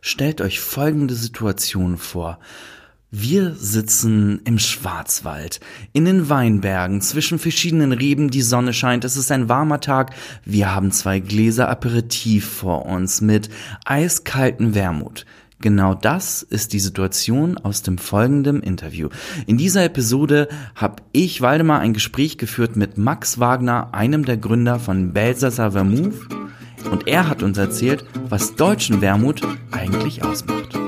Stellt euch folgende Situation vor. Wir sitzen im Schwarzwald, in den Weinbergen, zwischen verschiedenen Reben, die Sonne scheint, es ist ein warmer Tag, wir haben zwei Gläser Aperitif vor uns mit eiskalten Wermut. Genau das ist die Situation aus dem folgenden Interview. In dieser Episode habe ich, Waldemar, ein Gespräch geführt mit Max Wagner, einem der Gründer von Belsasser Vermouth, und er hat uns erzählt, was deutschen Wermut eigentlich ausmacht.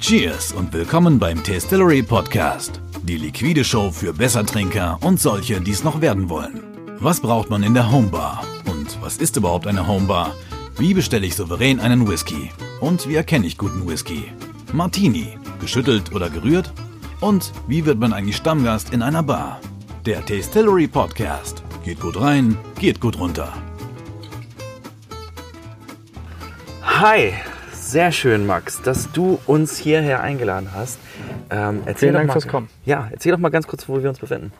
Cheers und willkommen beim Tastillery Podcast. Die liquide Show für Bessertrinker und solche, die es noch werden wollen. Was braucht man in der Homebar? Und was ist überhaupt eine Homebar? Wie bestelle ich souverän einen Whisky? Und wie erkenne ich guten Whisky? Martini, geschüttelt oder gerührt? Und wie wird man eigentlich Stammgast in einer Bar? Der Tastillery Podcast. Geht gut rein, geht gut runter. Hi, sehr schön, Max, dass du uns hierher eingeladen hast. Ähm, erzähl Vielen doch Dank mal, fürs Kommen. Ja, erzähl doch mal ganz kurz, wo wir uns befinden.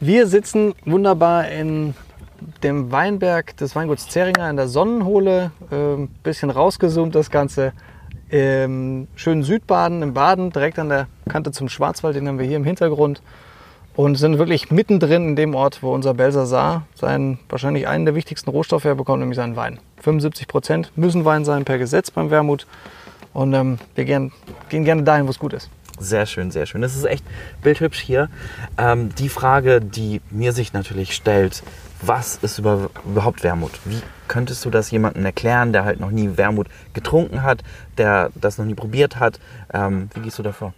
Wir sitzen wunderbar in dem Weinberg des Weinguts Zeringer in der Sonnenhohle. Ein bisschen rausgezoomt das Ganze. Im schönen Südbaden, im Baden, direkt an der Kante zum Schwarzwald, den haben wir hier im Hintergrund. Und sind wirklich mittendrin in dem Ort, wo unser Belsasar seinen wahrscheinlich einen der wichtigsten Rohstoffe herbekommt, nämlich seinen Wein. 75 Prozent müssen Wein sein per Gesetz beim Wermut. Und ähm, wir gern, gehen gerne dahin, wo es gut ist. Sehr schön, sehr schön. Das ist echt bildhübsch hier. Ähm, die Frage, die mir sich natürlich stellt, was ist über, überhaupt Wermut? Wie könntest du das jemandem erklären, der halt noch nie Wermut getrunken hat, der das noch nie probiert hat? Ähm, wie gehst du davor?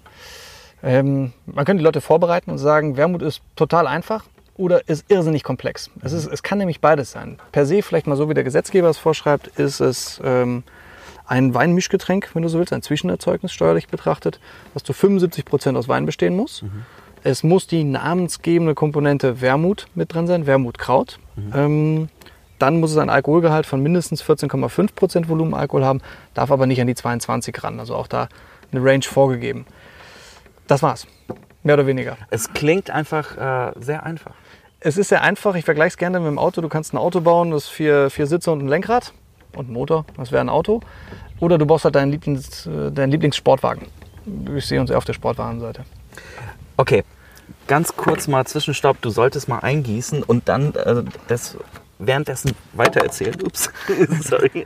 Ähm, man könnte die Leute vorbereiten und sagen, Wermut ist total einfach oder ist irrsinnig komplex. Es, ist, es kann nämlich beides sein. Per se, vielleicht mal so wie der Gesetzgeber es vorschreibt, ist es ähm, ein Weinmischgetränk, wenn du so willst, ein Zwischenerzeugnis steuerlich betrachtet, was zu 75 Prozent aus Wein bestehen muss. Es muss die namensgebende Komponente Wermut mit drin sein, Wermutkraut. Ähm, dann muss es einen Alkoholgehalt von mindestens 14,5 Prozent Volumenalkohol haben, darf aber nicht an die 22 ran. Also auch da eine Range vorgegeben. Das war's. Mehr oder weniger. Es klingt einfach äh, sehr einfach. Es ist sehr einfach. Ich vergleiche es gerne mit dem Auto. Du kannst ein Auto bauen, das vier, vier Sitze und ein Lenkrad und ein Motor. Das wäre ein Auto. Oder du baust halt deinen, Lieblings, äh, deinen Lieblingssportwagen. Ich sehe uns eher auf der Sportwagenseite. Okay, ganz kurz mal Zwischenstopp. Du solltest mal eingießen und dann äh, das währenddessen weitererzählen. Ups, sorry.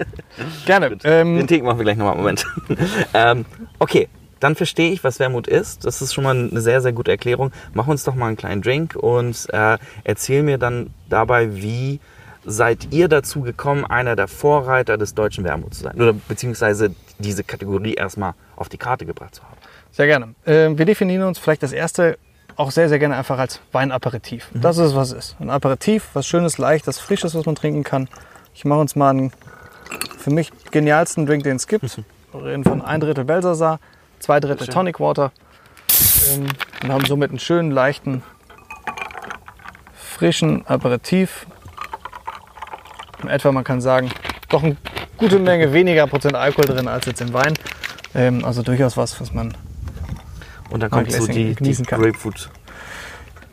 Gerne. Ähm, Den Tee machen wir gleich nochmal. Moment. ähm, okay, dann verstehe ich, was Wermut ist. Das ist schon mal eine sehr, sehr gute Erklärung. Mach uns doch mal einen kleinen Drink und äh, erzähl mir dann dabei, wie seid ihr dazu gekommen, einer der Vorreiter des deutschen Wermuts zu sein? Oder beziehungsweise diese Kategorie erstmal auf die Karte gebracht zu haben. Sehr gerne. Ähm, wir definieren uns vielleicht das erste auch sehr, sehr gerne einfach als Weinaperitif. Das ist, was es ist. Ein Aperitif, was Schönes, Leichtes, Frisches, was man trinken kann. Ich mache uns mal einen für mich genialsten Drink, den es gibt. Wir reden von ein Drittel Belsasar, zwei Drittel. Tonic Water. Ähm, und haben somit einen schönen, leichten, frischen Aperitif. In etwa, man kann sagen, doch eine gute Menge weniger Prozent Alkohol drin als jetzt im Wein. Ähm, also durchaus was, was man Und dann kommt so die, die. Grapefruit.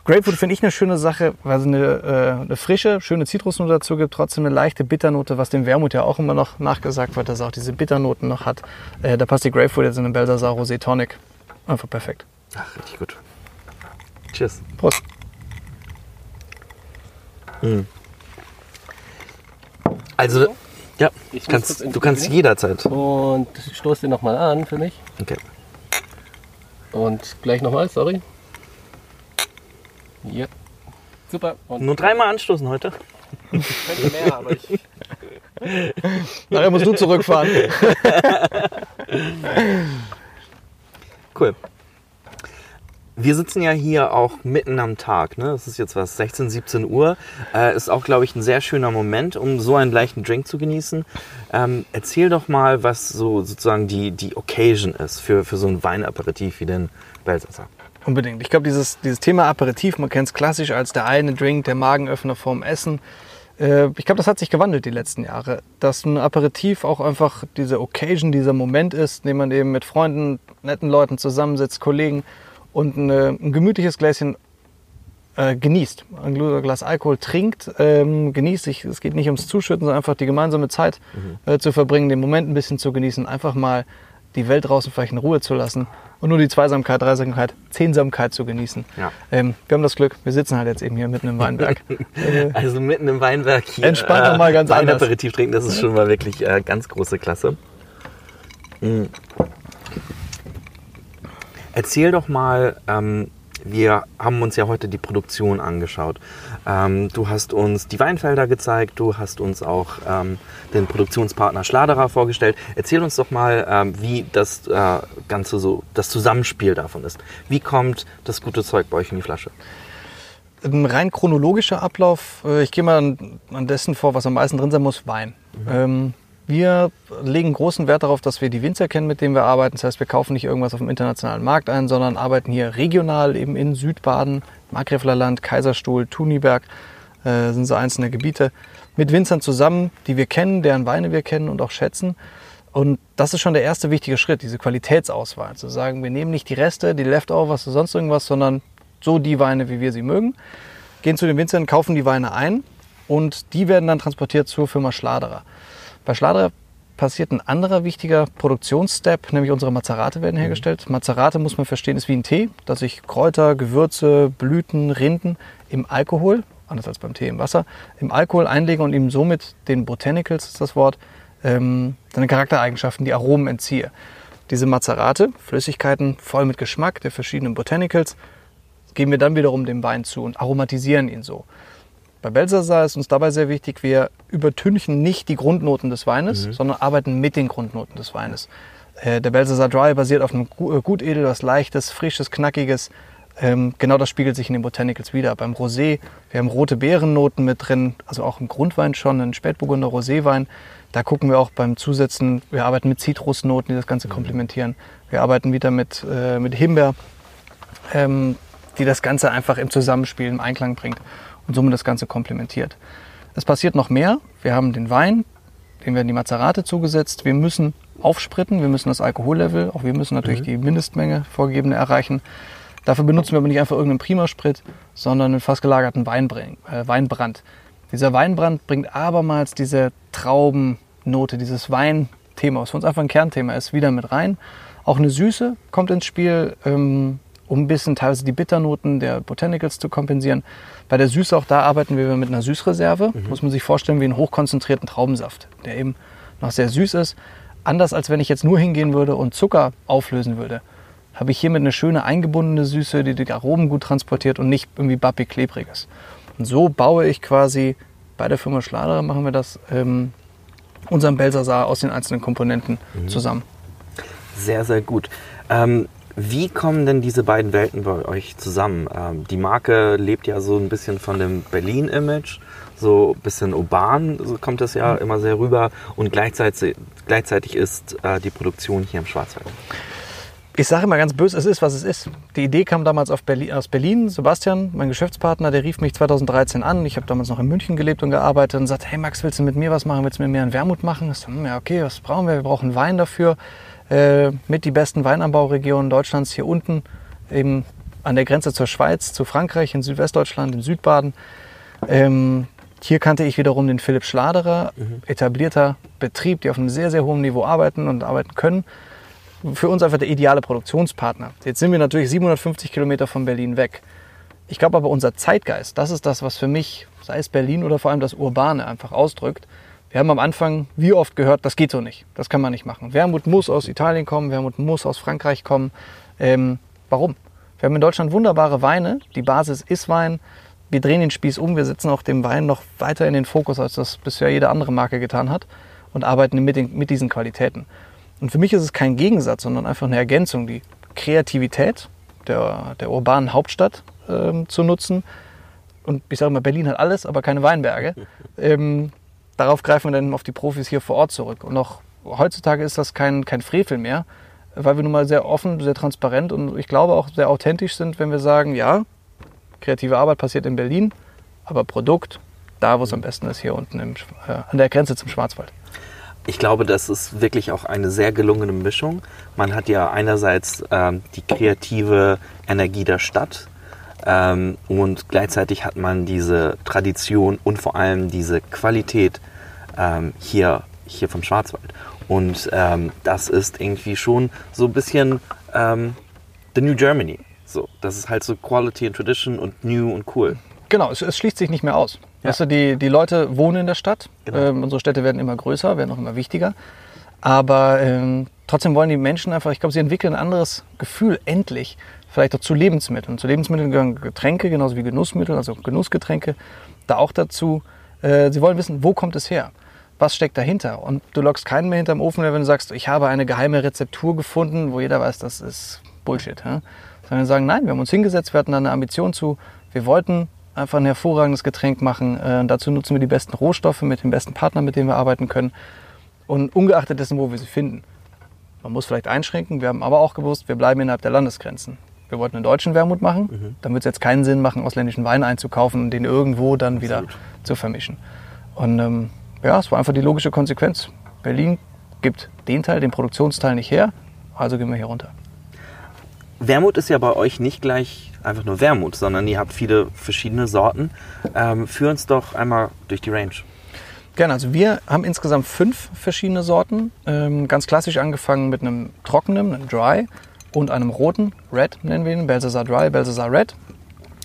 Grapefruit finde ich eine schöne Sache, weil es eine, äh, eine frische, schöne Zitrusnote dazu gibt, trotzdem eine leichte Bitternote, was dem Wermut ja auch immer noch nachgesagt wird, dass er auch diese Bitternoten noch hat. Äh, da passt die Grapefruit jetzt in den Belsasar Rosé Tonic. Einfach perfekt. Ach, richtig gut. Cheers. Prost. Also, ja, kannst, du kannst jederzeit. Und stoß den nochmal an für mich. Okay. Und gleich nochmal, sorry. Ja. Super. Und Nur dreimal anstoßen heute. könnte mehr, aber ich. Nachher musst du zurückfahren. Cool. Wir sitzen ja hier auch mitten am Tag. Ne? Es ist jetzt was, 16, 17 Uhr. Äh, ist auch, glaube ich, ein sehr schöner Moment, um so einen leichten Drink zu genießen. Ähm, erzähl doch mal, was so sozusagen die, die Occasion ist für, für so ein Weinaperitif wie den Belsasar. Unbedingt. Ich glaube, dieses, dieses Thema Aperitif, man kennt es klassisch als der eine Drink, der Magenöffner vorm Essen. Äh, ich glaube, das hat sich gewandelt die letzten Jahre. Dass ein Aperitif auch einfach diese Occasion, dieser Moment ist, in dem man eben mit Freunden, netten Leuten zusammensitzt, Kollegen und eine, ein gemütliches Gläschen äh, genießt. Ein Glas Alkohol trinkt, ähm, genießt. Ich, es geht nicht ums Zuschütten, sondern einfach die gemeinsame Zeit äh, zu verbringen, den Moment ein bisschen zu genießen, einfach mal die Welt draußen vielleicht in Ruhe zu lassen und nur die Zweisamkeit, Dreisamkeit, Zehnsamkeit zu genießen. Ja. Ähm, wir haben das Glück, wir sitzen halt jetzt eben hier mitten im Weinberg. äh, Also mitten im Weinberg hier. äh, Entspannt noch mal ganz anders. Weinaperitif trinken, das ist schon mal wirklich äh, ganz große Klasse. Mm. Erzähl doch mal, ähm, wir haben uns ja heute die Produktion angeschaut. Ähm, du hast uns die Weinfelder gezeigt, du hast uns auch ähm, den Produktionspartner Schladerer vorgestellt. Erzähl uns doch mal, ähm, wie das äh, Ganze so, das Zusammenspiel davon ist. Wie kommt das gute Zeug bei euch in die Flasche? ein rein chronologischer Ablauf. Äh, Ich gehe mal an, dessen vor, was am meisten drin sein muss, Wein. Ähm, wir legen großen Wert darauf, dass wir die Winzer kennen, mit denen wir arbeiten. Das heißt, wir kaufen nicht irgendwas auf dem internationalen Markt ein, sondern arbeiten hier regional eben in Südbaden, Markgräflerland, Kaiserstuhl, Thuniberg, äh, sind so einzelne Gebiete, mit Winzern zusammen, die wir kennen, deren Weine wir kennen und auch schätzen. Und das ist schon der erste wichtige Schritt, diese Qualitätsauswahl. Zu sagen, wir nehmen nicht die Reste, die Leftovers oder sonst irgendwas, sondern so die Weine, wie wir sie mögen. Gehen zu den Winzern, kaufen die Weine ein und die werden dann transportiert zur Firma Schladerer. Bei Schladerer passiert ein anderer wichtiger Produktionsstep, nämlich unsere Mazerate werden hergestellt. Mazerate muss man verstehen, ist wie ein Tee, dass ich Kräuter, Gewürze, Blüten, Rinden im Alkohol, anders als beim Tee im Wasser, im Alkohol einlege und ihm somit den Botanicals, ist das Wort, ähm, seine Charaktereigenschaften, die Aromen entziehe. Diese Mazerate, Flüssigkeiten voll mit Geschmack der verschiedenen Botanicals, geben wir dann wiederum dem Wein zu und aromatisieren ihn so. Bei Belsasar ist uns dabei sehr wichtig, wir übertünchen nicht die Grundnoten des Weines, sondern arbeiten mit den Grundnoten des Weines. Äh, der Belsasar Dry basiert auf einem äh, Gutedel, was leichtes, frisches, knackiges. Ähm, genau das spiegelt sich in den Botanicals wieder. Beim Rosé, wir haben rote Beerennoten mit drin, also auch im Grundwein schon, ein Spätburgunder Roséwein. Da gucken wir auch beim Zusetzen, wir arbeiten mit Zitrusnoten, die das Ganze komplementieren. Wir arbeiten wieder mit, äh, mit Himbeer, ähm, die das Ganze einfach im Zusammenspiel, im Einklang bringt und somit das Ganze komplementiert. Es passiert noch mehr. Wir haben den Wein, dem werden die Mazerate zugesetzt. Wir müssen aufspritten, wir müssen das Alkohollevel, auch wir müssen natürlich die Mindestmenge vorgegebene erreichen. Dafür benutzen wir aber nicht einfach irgendeinen Primasprit, sondern einen fast gelagerten Weinbring, äh, Weinbrand. Dieser Weinbrand bringt abermals diese Traubennote, dieses Weinthema, was für uns einfach ein Kernthema ist, wieder mit rein. Auch eine Süße kommt ins Spiel, ähm, um ein bisschen teilweise die Bitternoten der Botanicals zu kompensieren. Bei der Süße auch da arbeiten wir mit einer Süßreserve. Muss man sich vorstellen wie einen hochkonzentrierten Traubensaft, der eben noch sehr süß ist. Anders als wenn ich jetzt nur hingehen würde und Zucker auflösen würde, habe ich hiermit eine schöne eingebundene Süße, die die Aromen gut transportiert und nicht irgendwie bappig klebrig ist. Und so baue ich quasi bei der Firma Schladerer machen wir das ähm, unseren Belsasar aus den einzelnen Komponenten zusammen. Sehr, sehr gut. Ähm, wie kommen denn diese beiden Welten bei euch zusammen? Ähm, die Marke lebt ja so ein bisschen von dem Berlin-Image, so ein bisschen urban so kommt das ja immer sehr rüber und gleichzeitig, gleichzeitig ist äh, die Produktion hier im Schwarzwald. Ich sage immer ganz böse, es ist, was es ist. Die Idee kam damals Berlin, aus Berlin. Sebastian, mein Geschäftspartner, der rief mich 2013 an. Ich habe damals noch in München gelebt und gearbeitet und sagte, hey Max, willst du mit mir was machen? Willst du mit mir einen Wermut machen? Ich so, hm, ja, okay, was brauchen wir? Wir brauchen Wein dafür. Äh, mit die besten Weinanbauregionen Deutschlands hier unten, eben an der Grenze zur Schweiz, zu Frankreich, in Südwestdeutschland, in Südbaden. Ähm, hier kannte ich wiederum den Philipp Schladerer, etablierter Betrieb, die auf einem sehr, sehr hohen Niveau arbeiten und arbeiten können für uns einfach der ideale Produktionspartner. Jetzt sind wir natürlich 750 Kilometer von Berlin weg. Ich glaube aber, unser Zeitgeist, das ist das, was für mich, sei es Berlin oder vor allem das Urbane, einfach ausdrückt. Wir haben am Anfang wie oft gehört, das geht so nicht, das kann man nicht machen. Wermut muss aus Italien kommen, Wermut muss aus Frankreich kommen. Ähm, warum? Wir haben in Deutschland wunderbare Weine, die Basis ist Wein. Wir drehen den Spieß um, wir setzen auch dem Wein noch weiter in den Fokus, als das bisher jede andere Marke getan hat und arbeiten mit, den, mit diesen Qualitäten. Und für mich ist es kein Gegensatz, sondern einfach eine Ergänzung, die Kreativität der, der urbanen Hauptstadt ähm, zu nutzen. Und ich sage mal, Berlin hat alles, aber keine Weinberge. Ähm, darauf greifen wir dann auf die Profis hier vor Ort zurück. Und auch heutzutage ist das kein, kein Frevel mehr, weil wir nun mal sehr offen, sehr transparent und ich glaube auch sehr authentisch sind, wenn wir sagen, ja, kreative Arbeit passiert in Berlin, aber Produkt, da wo es am besten ist, hier unten im, äh, an der Grenze zum Schwarzwald. Ich glaube, das ist wirklich auch eine sehr gelungene Mischung. Man hat ja einerseits ähm, die kreative Energie der Stadt, Ähm, und gleichzeitig hat man diese Tradition und vor allem diese Qualität ähm, hier, hier vom Schwarzwald. Und ähm, das ist irgendwie schon so ein bisschen ähm, the New Germany. So, das ist halt so Quality and Tradition und New und cool. Genau, es, es schließt sich nicht mehr aus. Weißt du, die, die Leute wohnen in der Stadt. Genau. Ähm, unsere Städte werden immer größer, werden auch immer wichtiger. Aber ähm, trotzdem wollen die Menschen einfach, ich glaube, sie entwickeln ein anderes Gefühl, endlich, vielleicht auch zu Lebensmitteln. Zu Lebensmitteln gehören Getränke, genauso wie Genussmittel, also Genussgetränke, da auch dazu. Äh, sie wollen wissen, wo kommt es her? Was steckt dahinter? Und du lockst keinen mehr hinterm Ofen, wenn du sagst, ich habe eine geheime Rezeptur gefunden, wo jeder weiß, das ist Bullshit. Ja? Sondern sagen, nein, wir haben uns hingesetzt, wir hatten da eine Ambition zu, wir wollten einfach ein hervorragendes Getränk machen. Äh, dazu nutzen wir die besten Rohstoffe mit den besten Partnern, mit denen wir arbeiten können. Und ungeachtet dessen, wo wir sie finden. Man muss vielleicht einschränken, wir haben aber auch gewusst, wir bleiben innerhalb der Landesgrenzen. Wir wollten einen deutschen Wermut machen, dann wird es jetzt keinen Sinn machen, ausländischen Wein einzukaufen und den irgendwo dann wieder zu vermischen. Und ähm, ja, es war einfach die logische Konsequenz. Berlin gibt den Teil, den Produktionsteil nicht her, also gehen wir hier runter. Wermut ist ja bei euch nicht gleich einfach nur Wermut, sondern ihr habt viele verschiedene Sorten. Ähm, führ uns doch einmal durch die Range. Gerne, also wir haben insgesamt fünf verschiedene Sorten. Ähm, ganz klassisch angefangen mit einem trockenen, einem Dry und einem roten, Red nennen wir ihn, Belsazar Dry, Belsazar Red.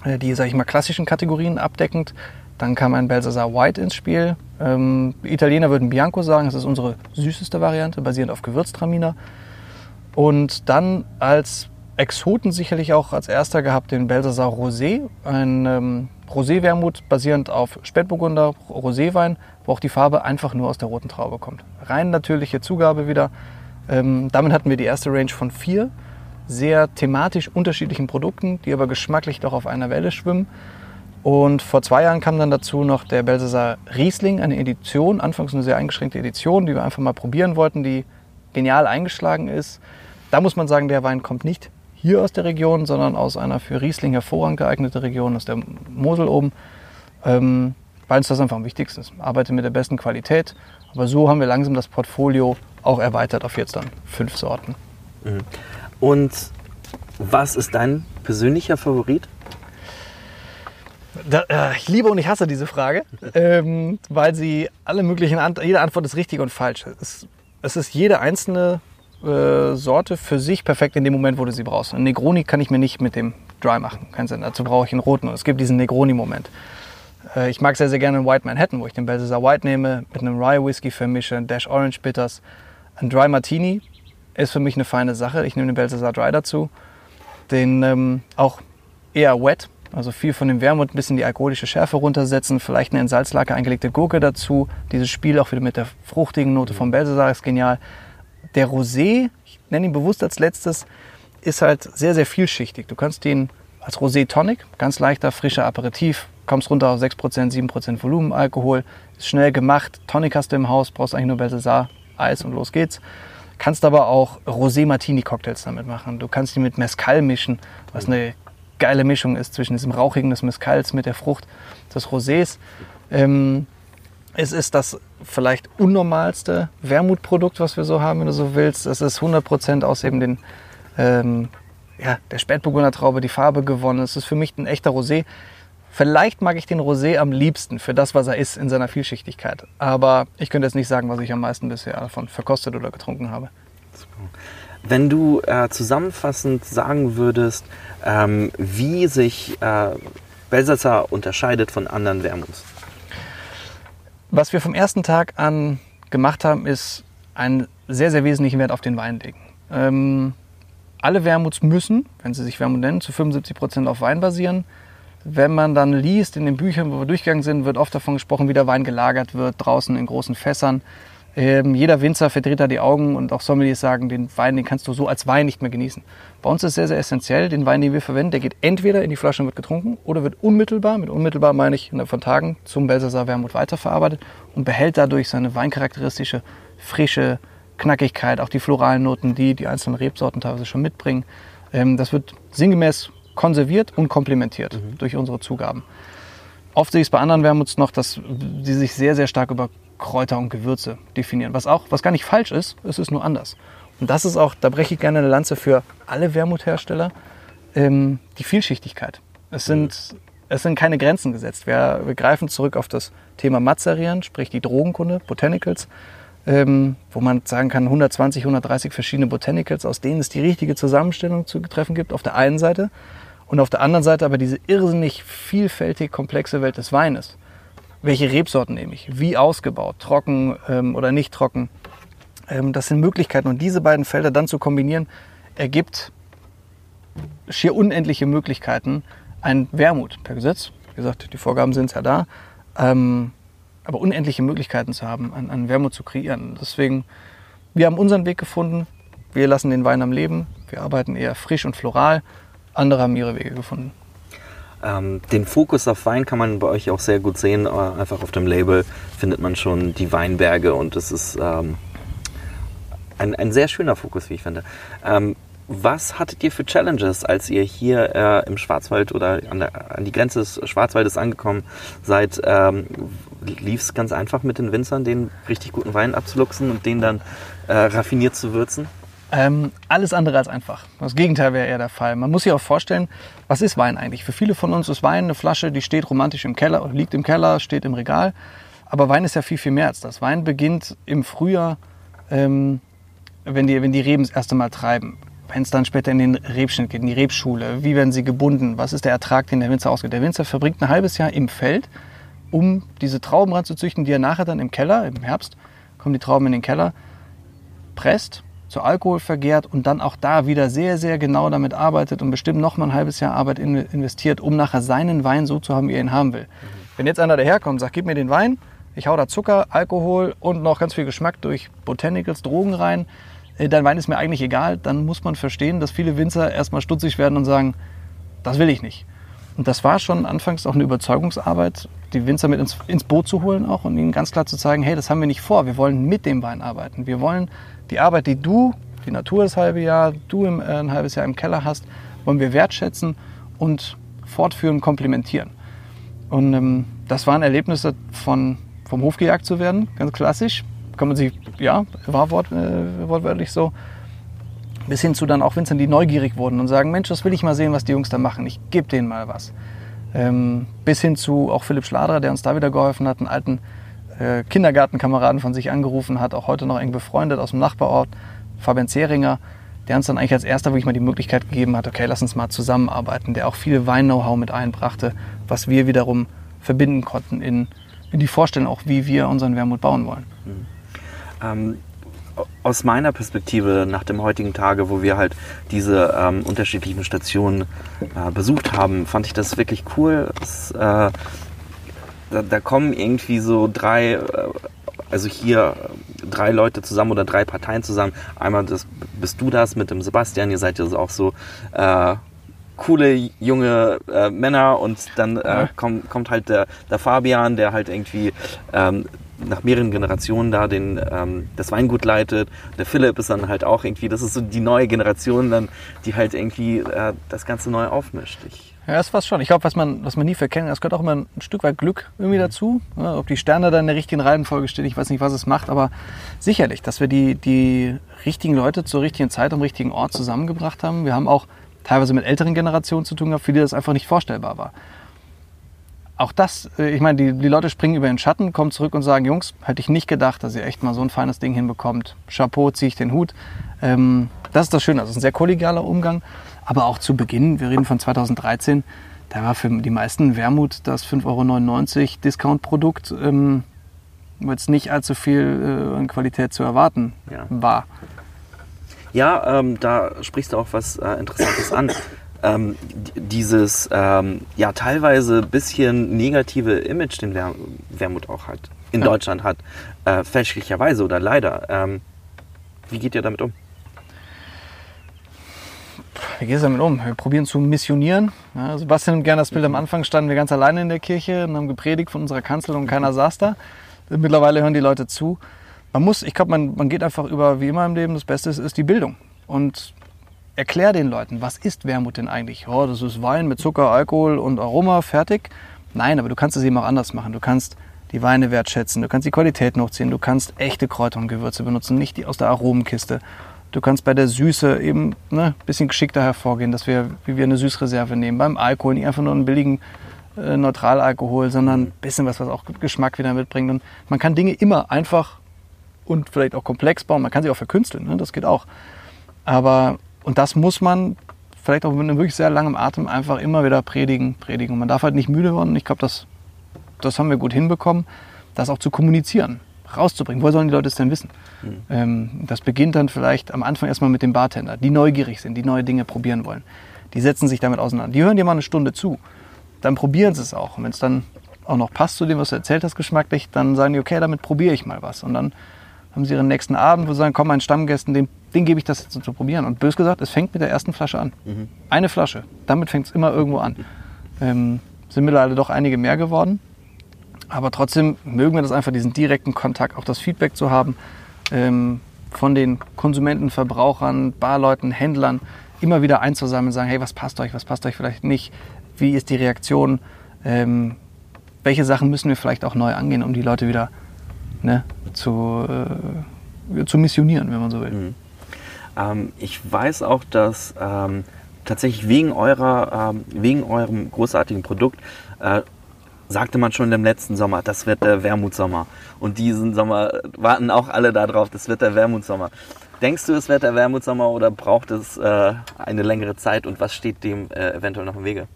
Äh, die, sage ich mal, klassischen Kategorien abdeckend. Dann kam ein Belsazar White ins Spiel. Ähm, Italiener würden Bianco sagen, das ist unsere süßeste Variante, basierend auf Gewürztraminer. Und dann als Exoten sicherlich auch als erster gehabt den Belsazar Rosé, ein ähm, Rosé-Wermut basierend auf Spätburgunder Roséwein, wo auch die Farbe einfach nur aus der roten Traube kommt. Rein natürliche Zugabe wieder. Ähm, damit hatten wir die erste Range von vier sehr thematisch unterschiedlichen Produkten, die aber geschmacklich doch auf einer Welle schwimmen. Und vor zwei Jahren kam dann dazu noch der Belsazar Riesling, eine Edition, anfangs eine sehr eingeschränkte Edition, die wir einfach mal probieren wollten, die genial eingeschlagen ist. Da muss man sagen, der Wein kommt nicht hier aus der Region, sondern aus einer für Riesling hervorragend geeignete Region, aus der Mosel oben, ähm, weil uns das einfach am wichtigsten ist. Arbeite mit der besten Qualität, aber so haben wir langsam das Portfolio auch erweitert auf jetzt dann fünf Sorten. Und was ist dein persönlicher Favorit? Da, äh, ich liebe und ich hasse diese Frage, ähm, weil sie alle möglichen, Ant jede Antwort ist richtig und falsch. Es, es ist jede einzelne äh, Sorte für sich perfekt in dem Moment, wo du sie brauchst. Ein Negroni kann ich mir nicht mit dem Dry machen, keinen Sinn. Dazu brauche ich einen roten und es gibt diesen Negroni-Moment. Äh, ich mag sehr, sehr gerne einen White Manhattan, wo ich den Belsazar White nehme, mit einem Rye Whisky vermische, Dash Orange Bitters. Ein Dry Martini ist für mich eine feine Sache. Ich nehme den Belsazar Dry dazu. Den ähm, auch eher wet, also viel von dem Wermut, ein bisschen die alkoholische Schärfe runtersetzen, vielleicht eine in Salzlake eingelegte Gurke dazu. Dieses Spiel auch wieder mit der fruchtigen Note vom Belsazar ist genial. Der Rosé, ich nenne ihn bewusst als letztes, ist halt sehr, sehr vielschichtig. Du kannst den als Rosé Tonic, ganz leichter, frischer Aperitif, kommst runter auf 6%, 7% Volumenalkohol, ist schnell gemacht. Tonic hast du im Haus, brauchst eigentlich nur Belsazar, Eis und los geht's. Kannst aber auch Rosé Martini Cocktails damit machen. Du kannst die mit Mezcal mischen, was eine geile Mischung ist zwischen diesem rauchigen des Mezcals mit der Frucht des Rosés. Ähm, es ist das vielleicht unnormalste Wermutprodukt, was wir so haben, wenn du so willst. Es ist 100% aus eben den, ähm, ja, der Spätburgunder Traube die Farbe gewonnen. Es ist für mich ein echter Rosé. Vielleicht mag ich den Rosé am liebsten für das, was er ist in seiner Vielschichtigkeit. Aber ich könnte jetzt nicht sagen, was ich am meisten bisher davon verkostet oder getrunken habe. Wenn du äh, zusammenfassend sagen würdest, ähm, wie sich äh, Belsazar unterscheidet von anderen Wermuts. Was wir vom ersten Tag an gemacht haben, ist einen sehr, sehr wesentlichen Wert auf den Wein legen. Ähm, alle Wermuts müssen, wenn sie sich Wermut nennen, zu 75 Prozent auf Wein basieren. Wenn man dann liest in den Büchern, wo wir durchgegangen sind, wird oft davon gesprochen, wie der Wein gelagert wird, draußen in großen Fässern. Ähm, jeder Winzer verdreht da die Augen und auch Sommeliers sagen, den Wein, den kannst du so als Wein nicht mehr genießen. Bei uns ist sehr, sehr essentiell, den Wein, den wir verwenden, der geht entweder in die Flasche und wird getrunken oder wird unmittelbar, mit unmittelbar meine ich innerhalb von Tagen, zum Belsazar Wermut weiterverarbeitet und behält dadurch seine weincharakteristische, frische Knackigkeit, auch die floralen Noten, die die einzelnen Rebsorten teilweise schon mitbringen. Ähm, das wird sinngemäß konserviert und komplementiert durch unsere Zugaben. Oft sehe ich es bei anderen Wermuts noch, dass sie sich sehr, sehr stark über Kräuter und Gewürze definieren. Was auch, was gar nicht falsch ist, es ist nur anders. Und das ist auch, da breche ich gerne eine Lanze für alle Wermuthersteller, ähm, die Vielschichtigkeit. Es sind, es sind keine Grenzen gesetzt. Wir, wir greifen zurück auf das Thema Mazerieren, sprich die Drogenkunde, Botanicals, ähm, wo man sagen kann, 120, 130 verschiedene Botanicals, aus denen es die richtige Zusammenstellung zu treffen gibt, auf der einen Seite. Und auf der anderen Seite aber diese irrsinnig vielfältig komplexe Welt des Weines. Welche Rebsorten nehme ich? Wie ausgebaut? Trocken ähm, oder nicht trocken? Ähm, das sind Möglichkeiten. Und diese beiden Felder dann zu kombinieren, ergibt schier unendliche Möglichkeiten, ein Wermut per Gesetz. Wie gesagt, die Vorgaben sind ja da. Ähm, aber unendliche Möglichkeiten zu haben, an, an Wermut zu kreieren. Deswegen, wir haben unseren Weg gefunden. Wir lassen den Wein am Leben. Wir arbeiten eher frisch und floral. Andere haben ihre Wege gefunden. Ähm, den Fokus auf Wein kann man bei euch auch sehr gut sehen. Äh, einfach auf dem Label findet man schon die Weinberge und es ist ähm, ein, ein sehr schöner Fokus, wie ich finde. Ähm, was hattet ihr für Challenges, als ihr hier äh, im Schwarzwald oder an, der, an, die Grenze des Schwarzwaldes angekommen seid? Ähm, Lief es ganz einfach mit den Winzern, den richtig guten Wein abzuluxen und den dann äh, raffiniert zu würzen? Ähm, alles andere als einfach. Das Gegenteil wäre eher der Fall. Man muss sich auch vorstellen, was ist Wein eigentlich? Für viele von uns ist Wein eine Flasche, die steht romantisch im Keller, liegt im Keller, steht im Regal. Aber Wein ist ja viel, viel mehr als das. Wein beginnt im Frühjahr, ähm, wenn, die, wenn die Reben das erste Mal treiben. Wenn es dann später in den Rebschnitt geht, in die Rebschule, wie werden sie gebunden, was ist der Ertrag, den der Winzer ausgeht. Der Winzer verbringt ein halbes Jahr im Feld, um diese Trauben ranzuzüchten, die er nachher dann im Keller, im Herbst, kommen die Trauben in den Keller, presst zu Alkohol vergärt und dann auch da wieder sehr, sehr genau damit arbeitet und bestimmt noch mal ein halbes Jahr Arbeit investiert, um nachher seinen Wein so zu haben, wie er ihn haben will. Mhm. Wenn jetzt einer daherkommt und sagt, gib mir den Wein, ich hau da Zucker, Alkohol und noch ganz viel Geschmack durch Botanicals, Drogen rein, äh, dein Wein ist mir eigentlich egal, dann muss man verstehen, dass viele Winzer erstmal stutzig werden und sagen, das will ich nicht. Und das war schon anfangs auch eine Überzeugungsarbeit, die Winzer mit ins, ins, Boot zu holen auch und ihnen ganz klar zu zeigen, hey, das haben wir nicht vor, wir wollen mit dem Wein arbeiten. Wir wollen die Arbeit, die du, die Natur das halbe Jahr, du im, äh, ein halbes Jahr im Keller hast, wollen wir wertschätzen und fortführen, komplementieren. Und ähm, das waren Erlebnisse von, vom Hof gejagt zu werden, ganz klassisch. Kann man sich, ja, war wort, äh, wortwörtlich so. Bis hin zu dann auch Winzern, die neugierig wurden und sagen, Mensch, das will ich mal sehen, was die Jungs da machen. Ich gebe denen mal was. Ähm, bis hin zu auch Philipp Schladerer, der uns da wieder geholfen hat, einen alten äh, Kindergartenkameraden von sich angerufen hat, auch heute noch eng befreundet aus dem Nachbarort, Fabian Zehringer, der uns dann eigentlich als erster wirklich mal die Möglichkeit gegeben hat, okay, lass uns mal zusammenarbeiten, der auch viel Wein-Know-how mit einbrachte, was wir wiederum verbinden konnten in, in die Vorstellung auch, wie wir unseren Wermut bauen wollen. Mhm. Ähm, aus meiner Perspektive nach dem heutigen Tage, wo wir halt diese ähm, unterschiedlichen Stationen äh, besucht haben, fand ich das wirklich cool. Es, äh, da, da kommen irgendwie so drei, äh, also hier drei Leute zusammen oder drei Parteien zusammen. Einmal das, bist du das mit dem Sebastian, ihr seid ja auch so äh, coole junge äh, Männer und dann äh, kommt, kommt halt der, der Fabian, der halt irgendwie ähm, nach mehreren Generationen da den, ähm, das Weingut leitet. Der Philipp ist dann halt auch irgendwie, das ist so die neue Generation dann, die halt irgendwie äh, das Ganze neu aufmischt. Ich ja, das war's schon. Ich glaube, was man, was man nie verkennt, das gehört auch immer ein Stück weit Glück irgendwie mhm. dazu. Ja, ob die Sterne da in der richtigen Reihenfolge stehen, ich weiß nicht, was es macht, aber sicherlich, dass wir die, die richtigen Leute zur richtigen Zeit am richtigen Ort zusammengebracht haben. Wir haben auch teilweise mit älteren Generationen zu tun gehabt, für die das einfach nicht vorstellbar war. Auch das, äh, ich meine, die, die Leute springen über den Schatten, kommen zurück und sagen, Jungs, hätte ich nicht gedacht, dass ihr echt mal so ein feines Ding hinbekommt. Chapeau, ziehe ich den Hut. Ähm, das ist das Schöne, das ist ein sehr kollegialer Umgang. Aber auch zu Beginn, wir reden von 2013, da war für die meisten Wermut das 5,99 Euro Discount-Produkt ähm, jetzt nicht allzu viel äh, an Qualität zu erwarten ja. war. Ja, ähm, da sprichst du auch was äh, Interessantes an. Ähm, dieses ähm, ja teilweise bisschen negative Image, den Wer Wermut auch hat, in ja. Deutschland hat, äh, fälschlicherweise oder leider. Ähm, wie geht ihr damit um? Wie geht es damit um? Wir probieren zu missionieren. Ja, Sebastian nimmt gerne das Bild am Anfang, standen wir ganz alleine in der Kirche und haben gepredigt von unserer Kanzel und keiner saß da. Mittlerweile hören die Leute zu. Man muss, ich glaube, man, man geht einfach über, wie immer im Leben, das Beste ist, ist die Bildung. Und erklär den Leuten, was ist Wermut denn eigentlich? Oh, das ist Wein mit Zucker, Alkohol und Aroma, fertig. Nein, aber du kannst es eben auch anders machen. Du kannst die Weine wertschätzen, du kannst die Qualität hochziehen, du kannst echte Kräuter und Gewürze benutzen, nicht die aus der Aromenkiste. Du kannst bei der Süße eben ne, ein bisschen geschickter hervorgehen, dass wir, wie wir eine Süßreserve nehmen. Beim Alkohol nicht einfach nur einen billigen äh, Neutralalkohol, sondern ein bisschen was, was auch Geschmack wieder mitbringt. Und man kann Dinge immer einfach und vielleicht auch komplex bauen. Man kann sie auch verkünsteln, ne? das geht auch. Aber, und das muss man vielleicht auch mit einem wirklich sehr langen Atem einfach immer wieder predigen, predigen. Und man darf halt nicht müde werden. Und ich glaube, das, das haben wir gut hinbekommen, das auch zu kommunizieren, rauszubringen. Woher sollen die Leute es denn wissen? Ähm, das beginnt dann vielleicht am Anfang erstmal mit dem Bartender, die neugierig sind, die neue Dinge probieren wollen. Die setzen sich damit auseinander. Die hören dir mal eine Stunde zu. Dann probieren sie es auch. Und wenn es dann auch noch passt zu dem, was du erzählt hast, geschmacklich, dann sagen die, okay, damit probiere ich mal was. Und dann haben sie ihren nächsten Abend, wo sie sagen, komm, meinen Stammgästen, den, den gebe ich das jetzt zu probieren. Und bös gesagt, es fängt mit der ersten Flasche an. Eine Flasche. Damit fängt es immer irgendwo an. Ähm, sind mittlerweile doch einige mehr geworden. Aber trotzdem mögen wir das einfach, diesen direkten Kontakt, auch das Feedback zu haben ähm, von den Konsumenten, Verbrauchern, Barleuten, Händlern, immer wieder einzusammeln und sagen, hey, was passt euch, was passt euch vielleicht nicht, wie ist die Reaktion, ähm, welche Sachen müssen wir vielleicht auch neu angehen, um die Leute wieder ne, zu, äh, zu missionieren, wenn man so will. Ähm, ich weiß auch, dass ähm, tatsächlich wegen eurer, ähm, wegen eurem großartigen Produkt äh, sagte man schon im letzten Sommer, das wird der Wermutsommer. Und diesen Sommer warten auch alle darauf, das wird der Wermutsommer. Denkst du, es wird der Wermutsommer oder braucht es äh, eine längere Zeit und was steht dem äh, eventuell noch im Wege?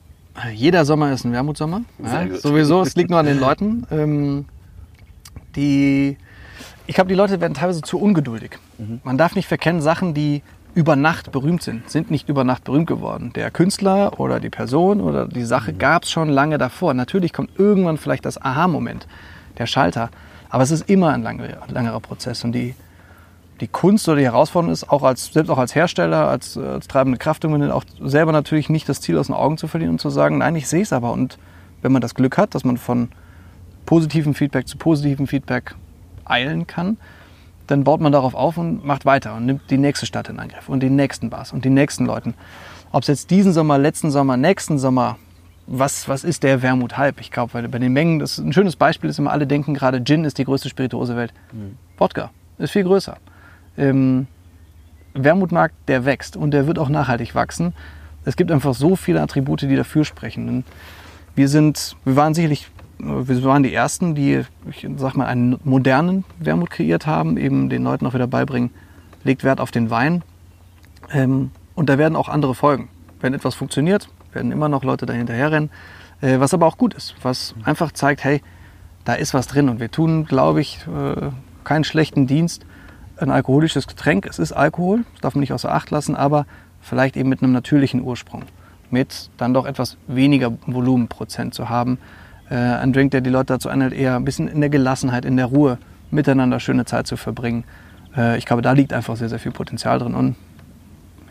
Jeder Sommer ist ein Wermutsommer. Ja, sowieso, es liegt nur an den Leuten. Ähm, die, ich glaube, die Leute werden teilweise zu ungeduldig. Man darf nicht verkennen, Sachen, die über Nacht berühmt sind, sind nicht über Nacht berühmt geworden. Der Künstler oder die Person oder die Sache gab es schon lange davor. Natürlich kommt irgendwann vielleicht das Aha-Moment, der Schalter. Aber es ist immer ein langer, langerer Prozess. Und die, die Kunst oder die Herausforderung ist, auch als, selbst auch als Hersteller, als, äh, als treibende Kraft, im auch selber natürlich nicht das Ziel aus den Augen zu verlieren und zu sagen, nein, ich sehe es aber. Und wenn man das Glück hat, dass man von positivem Feedback zu positivem Feedback eilen kann, dann baut man darauf auf und macht weiter und nimmt die nächste Stadt in Angriff und die nächsten Bars und die nächsten Leuten. Ob es jetzt diesen Sommer, letzten Sommer, nächsten Sommer, was, was ist der Wermut-Hype? Ich glaube, weil bei den Mengen, das ist ein schönes Beispiel ist immer, alle denken gerade, Gin ist die größte Spirituose der Welt. Wodka ist viel größer. Ähm, Wermutmarkt, der wächst und der wird auch nachhaltig wachsen. Es gibt einfach so viele Attribute, die dafür sprechen. Wir sind, wir waren sicherlich, wir waren die Ersten, die, ich sag mal, einen modernen Wermut kreiert haben, eben den Leuten auch wieder beibringen, legt Wert auf den Wein. Ähm, und da werden auch andere folgen. Wenn etwas funktioniert, werden immer noch Leute dahinterher rennen. Äh, was aber auch gut ist, was einfach zeigt, hey, da ist was drin. Und wir tun, glaube ich, äh, keinen schlechten Dienst. Ein alkoholisches Getränk, es ist Alkohol, das darf man nicht außer Acht lassen, aber vielleicht eben mit einem natürlichen Ursprung. Mit dann doch etwas weniger Volumenprozent zu haben. Äh, ein Drink, der die Leute dazu einlädt, eher ein bisschen in der Gelassenheit, in der Ruhe miteinander schöne Zeit zu verbringen. Äh, ich glaube, da liegt einfach sehr, sehr viel Potenzial drin. Und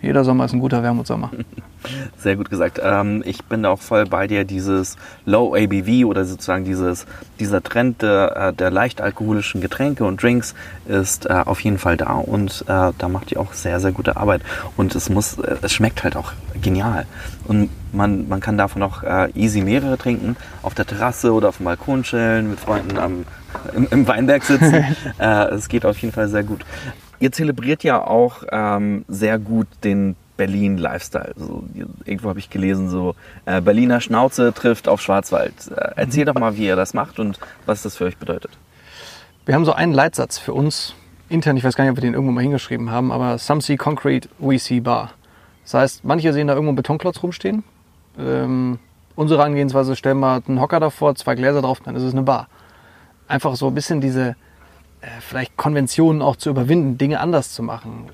jeder Sommer ist ein guter Wermutsommer. Sehr gut gesagt. Ähm, ich bin da auch voll bei dir. Dieses Low ABV oder sozusagen dieses, dieser Trend der, äh, der leicht alkoholischen Getränke und Drinks ist äh, auf jeden Fall da und äh, da macht ihr auch sehr, sehr gute Arbeit. Und es muss, äh, es schmeckt halt auch genial. Und man, man kann davon auch äh, easy mehrere trinken, auf der Terrasse oder auf dem Balkon chillen, mit Freunden am, im, im Weinberg sitzen. äh, es geht auf jeden Fall sehr gut. Ihr zelebriert ja auch ähm, sehr gut den Berlin-Lifestyle. So, irgendwo habe ich gelesen, so äh, Berliner Schnauze trifft auf Schwarzwald. Äh, erzähl doch mal, wie ihr das macht und was das für euch bedeutet. Wir haben so einen Leitsatz für uns intern, ich weiß gar nicht, ob wir den irgendwo mal hingeschrieben haben, aber Some see concrete, we see bar. Das heißt, manche sehen da irgendwo einen Betonklotz rumstehen. Ähm, unsere Herangehensweise, stellen wir einen Hocker davor, zwei Gläser drauf, dann ist es eine Bar. Einfach so ein bisschen diese vielleicht Konventionen auch zu überwinden, Dinge anders zu machen.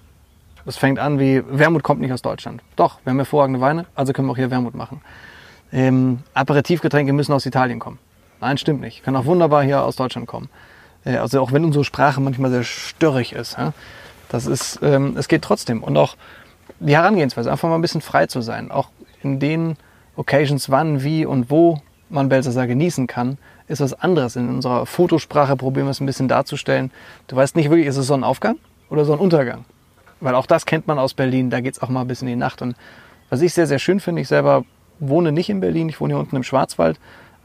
Es fängt an wie, Wermut kommt nicht aus Deutschland. Doch, wir haben hervorragende Weine, also können wir auch hier Wermut machen. Ähm, Aperitivgetränke müssen aus Italien kommen. Nein, stimmt nicht. Können auch wunderbar hier aus Deutschland kommen. Äh, also auch wenn unsere Sprache manchmal sehr störrig ist. Ja? Das ist, ähm, es geht trotzdem. Und auch die Herangehensweise, einfach mal ein bisschen frei zu sein. Auch in den Occasions, wann, wie und wo man Belsassar genießen kann, ist was anderes. In unserer Fotosprache probieren wir es ein bisschen darzustellen. Du weißt nicht wirklich, ist es Sonnenaufgang oder Sonnenuntergang? Weil auch das kennt man aus Berlin, da geht es auch mal ein bisschen in die Nacht. Und was ich sehr, sehr schön finde, ich selber wohne nicht in Berlin, ich wohne hier unten im Schwarzwald.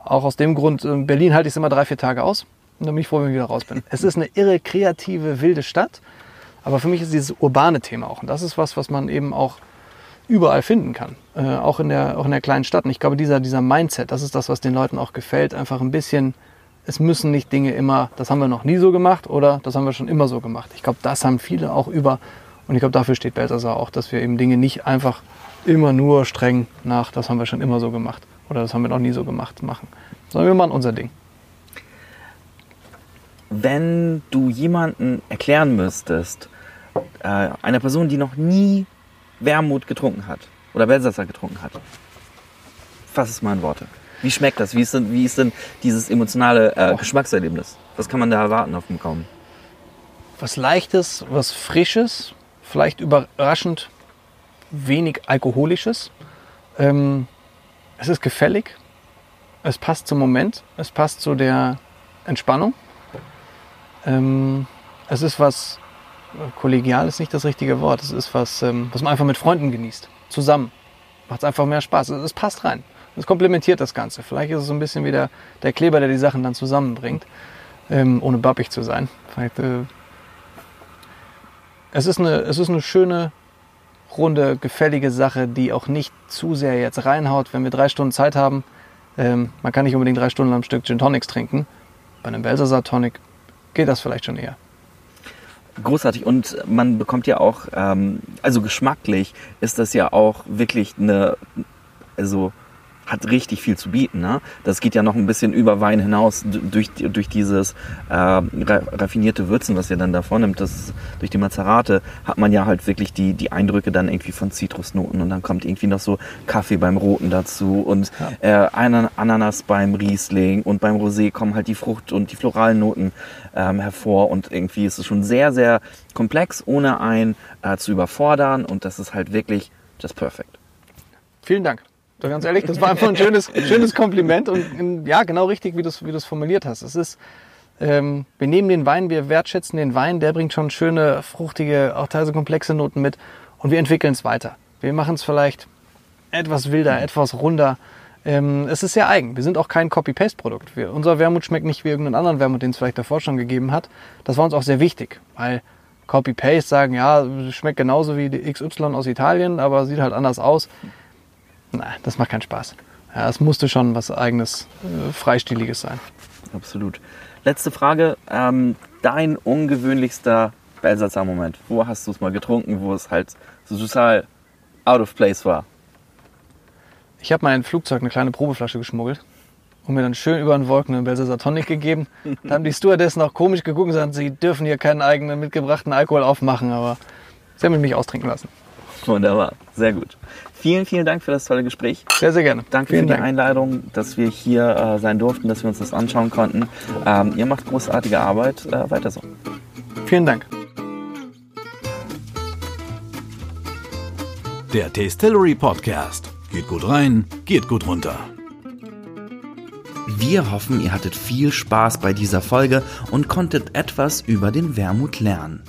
Auch aus dem Grund, in Berlin halte ich es immer drei, vier Tage aus und dann bin ich froh, wenn ich wieder raus bin. Es ist eine irre, kreative, wilde Stadt, Aber für mich ist dieses urbane Thema auch. Und das ist was, was man eben auch überall finden kann. Äh, auch, in der, auch in der kleinen Stadt. Und ich glaube, dieser, dieser Mindset, das ist das, was den Leuten auch gefällt. Einfach ein bisschen, es müssen nicht Dinge immer, das haben wir noch nie so gemacht oder das haben wir schon immer so gemacht. Ich glaube, das haben viele auch über. Und ich glaube, dafür steht Balthasar auch, dass wir eben Dinge nicht einfach immer nur streng nach, das haben wir schon immer so gemacht oder das haben wir noch nie so gemacht, machen. Sondern wir machen unser Ding. Wenn du jemanden erklären müsstest, äh, einer Person, die noch nie Wermut getrunken hat oder Belsasser getrunken hat, fass es mal in Worte. Wie schmeckt das? Wie ist denn, wie ist denn dieses emotionale äh, Geschmackserlebnis? Was kann man da erwarten auf dem Gaumen? Was Leichtes, was Frisches, vielleicht überraschend wenig Alkoholisches. Ähm, es ist gefällig, es passt zum Moment, es passt zu der Entspannung. Ähm, es ist was, kollegial ist nicht das richtige Wort, es ist was, ähm, was man einfach mit Freunden genießt, zusammen. Macht es einfach mehr Spaß, es, passt rein. Es komplementiert das Ganze. Vielleicht ist es so ein bisschen wie der, der Kleber, der die Sachen dann zusammenbringt, ähm, ohne bappig zu sein. Vielleicht, äh, es, ist eine, es ist eine schöne, runde, gefällige Sache, die auch nicht zu sehr jetzt reinhaut. Wenn wir drei Stunden Zeit haben, ähm, man kann nicht unbedingt drei Stunden am Stück Gin Tonics trinken. Bei einem Belsasar Tonic geht das vielleicht schon eher. Großartig. Und man bekommt ja auch, ähm, also geschmacklich ist das ja auch wirklich eine, also hat richtig viel zu bieten. Ne? Das geht ja noch ein bisschen über Wein hinaus durch, durch dieses äh, raffinierte Würzen, was ihr dann da vornimmt. Das, durch die Mazerate hat man ja halt wirklich die, die Eindrücke dann irgendwie von Zitrusnoten und dann kommt irgendwie noch so Kaffee beim Roten dazu und ja. äh, Ananas beim Riesling und beim Rosé kommen halt die Frucht und die floralen Noten ähm, hervor und irgendwie ist es schon sehr, sehr komplex, ohne einen äh, zu überfordern und das ist halt wirklich just perfect. Vielen Dank. Doch ganz ehrlich, das war einfach ein schönes, schönes Kompliment und ja, genau richtig, wie du es wie formuliert hast. Es ist, ähm, wir nehmen den Wein, wir wertschätzen den Wein, der bringt schon schöne, fruchtige, auch teilweise komplexe Noten mit und wir entwickeln es weiter. Wir machen es vielleicht etwas wilder, etwas runder. Ähm, es ist sehr eigen. Wir sind auch kein Copy-Paste-Produkt. Unser Wermut schmeckt nicht wie irgendeinen anderen Wermut, den es vielleicht davor schon gegeben hat. Das war uns auch sehr wichtig, weil Copy-Paste sagen, ja, schmeckt genauso wie die XY aus Italien, aber sieht halt anders aus. Nein, das macht keinen Spaß. Ja, es musste schon was eigenes, äh, Freistiliges sein. Absolut. Letzte Frage. Ähm, dein ungewöhnlichster Belsatzer-Moment. Wo hast du es mal getrunken, wo es halt so total out of place war? Ich habe mal in ein Flugzeug eine kleine Probeflasche geschmuggelt und mir dann schön über den Wolken einen Belsatzer Tonic gegeben. Da haben die Stewardessen auch komisch geguckt und gesagt, sie dürfen hier keinen eigenen mitgebrachten Alkohol aufmachen, aber sie haben mich austrinken lassen. Wunderbar, sehr gut. Vielen, vielen Dank für das tolle Gespräch. Sehr, sehr gerne. Danke vielen für die Dank. Einladung, dass wir hier äh, sein durften, dass wir uns das anschauen konnten. Ähm, ihr macht großartige Arbeit. Äh, weiter so. Vielen Dank. Der Tastillery Podcast. Geht gut rein, geht gut runter. Wir hoffen, ihr hattet viel Spaß bei dieser Folge und konntet etwas über den Wermut lernen.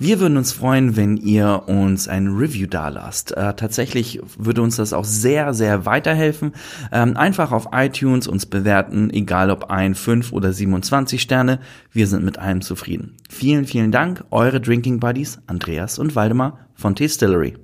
Wir würden uns freuen, wenn ihr uns ein Review dalasst. Äh, tatsächlich würde uns das auch sehr, sehr weiterhelfen. Ähm, einfach auf iTunes uns bewerten, egal ob ein 5 oder 27 Sterne. Wir sind mit allem zufrieden. Vielen, vielen Dank. Eure Drinking Buddies, Andreas und Waldemar von Tastillery.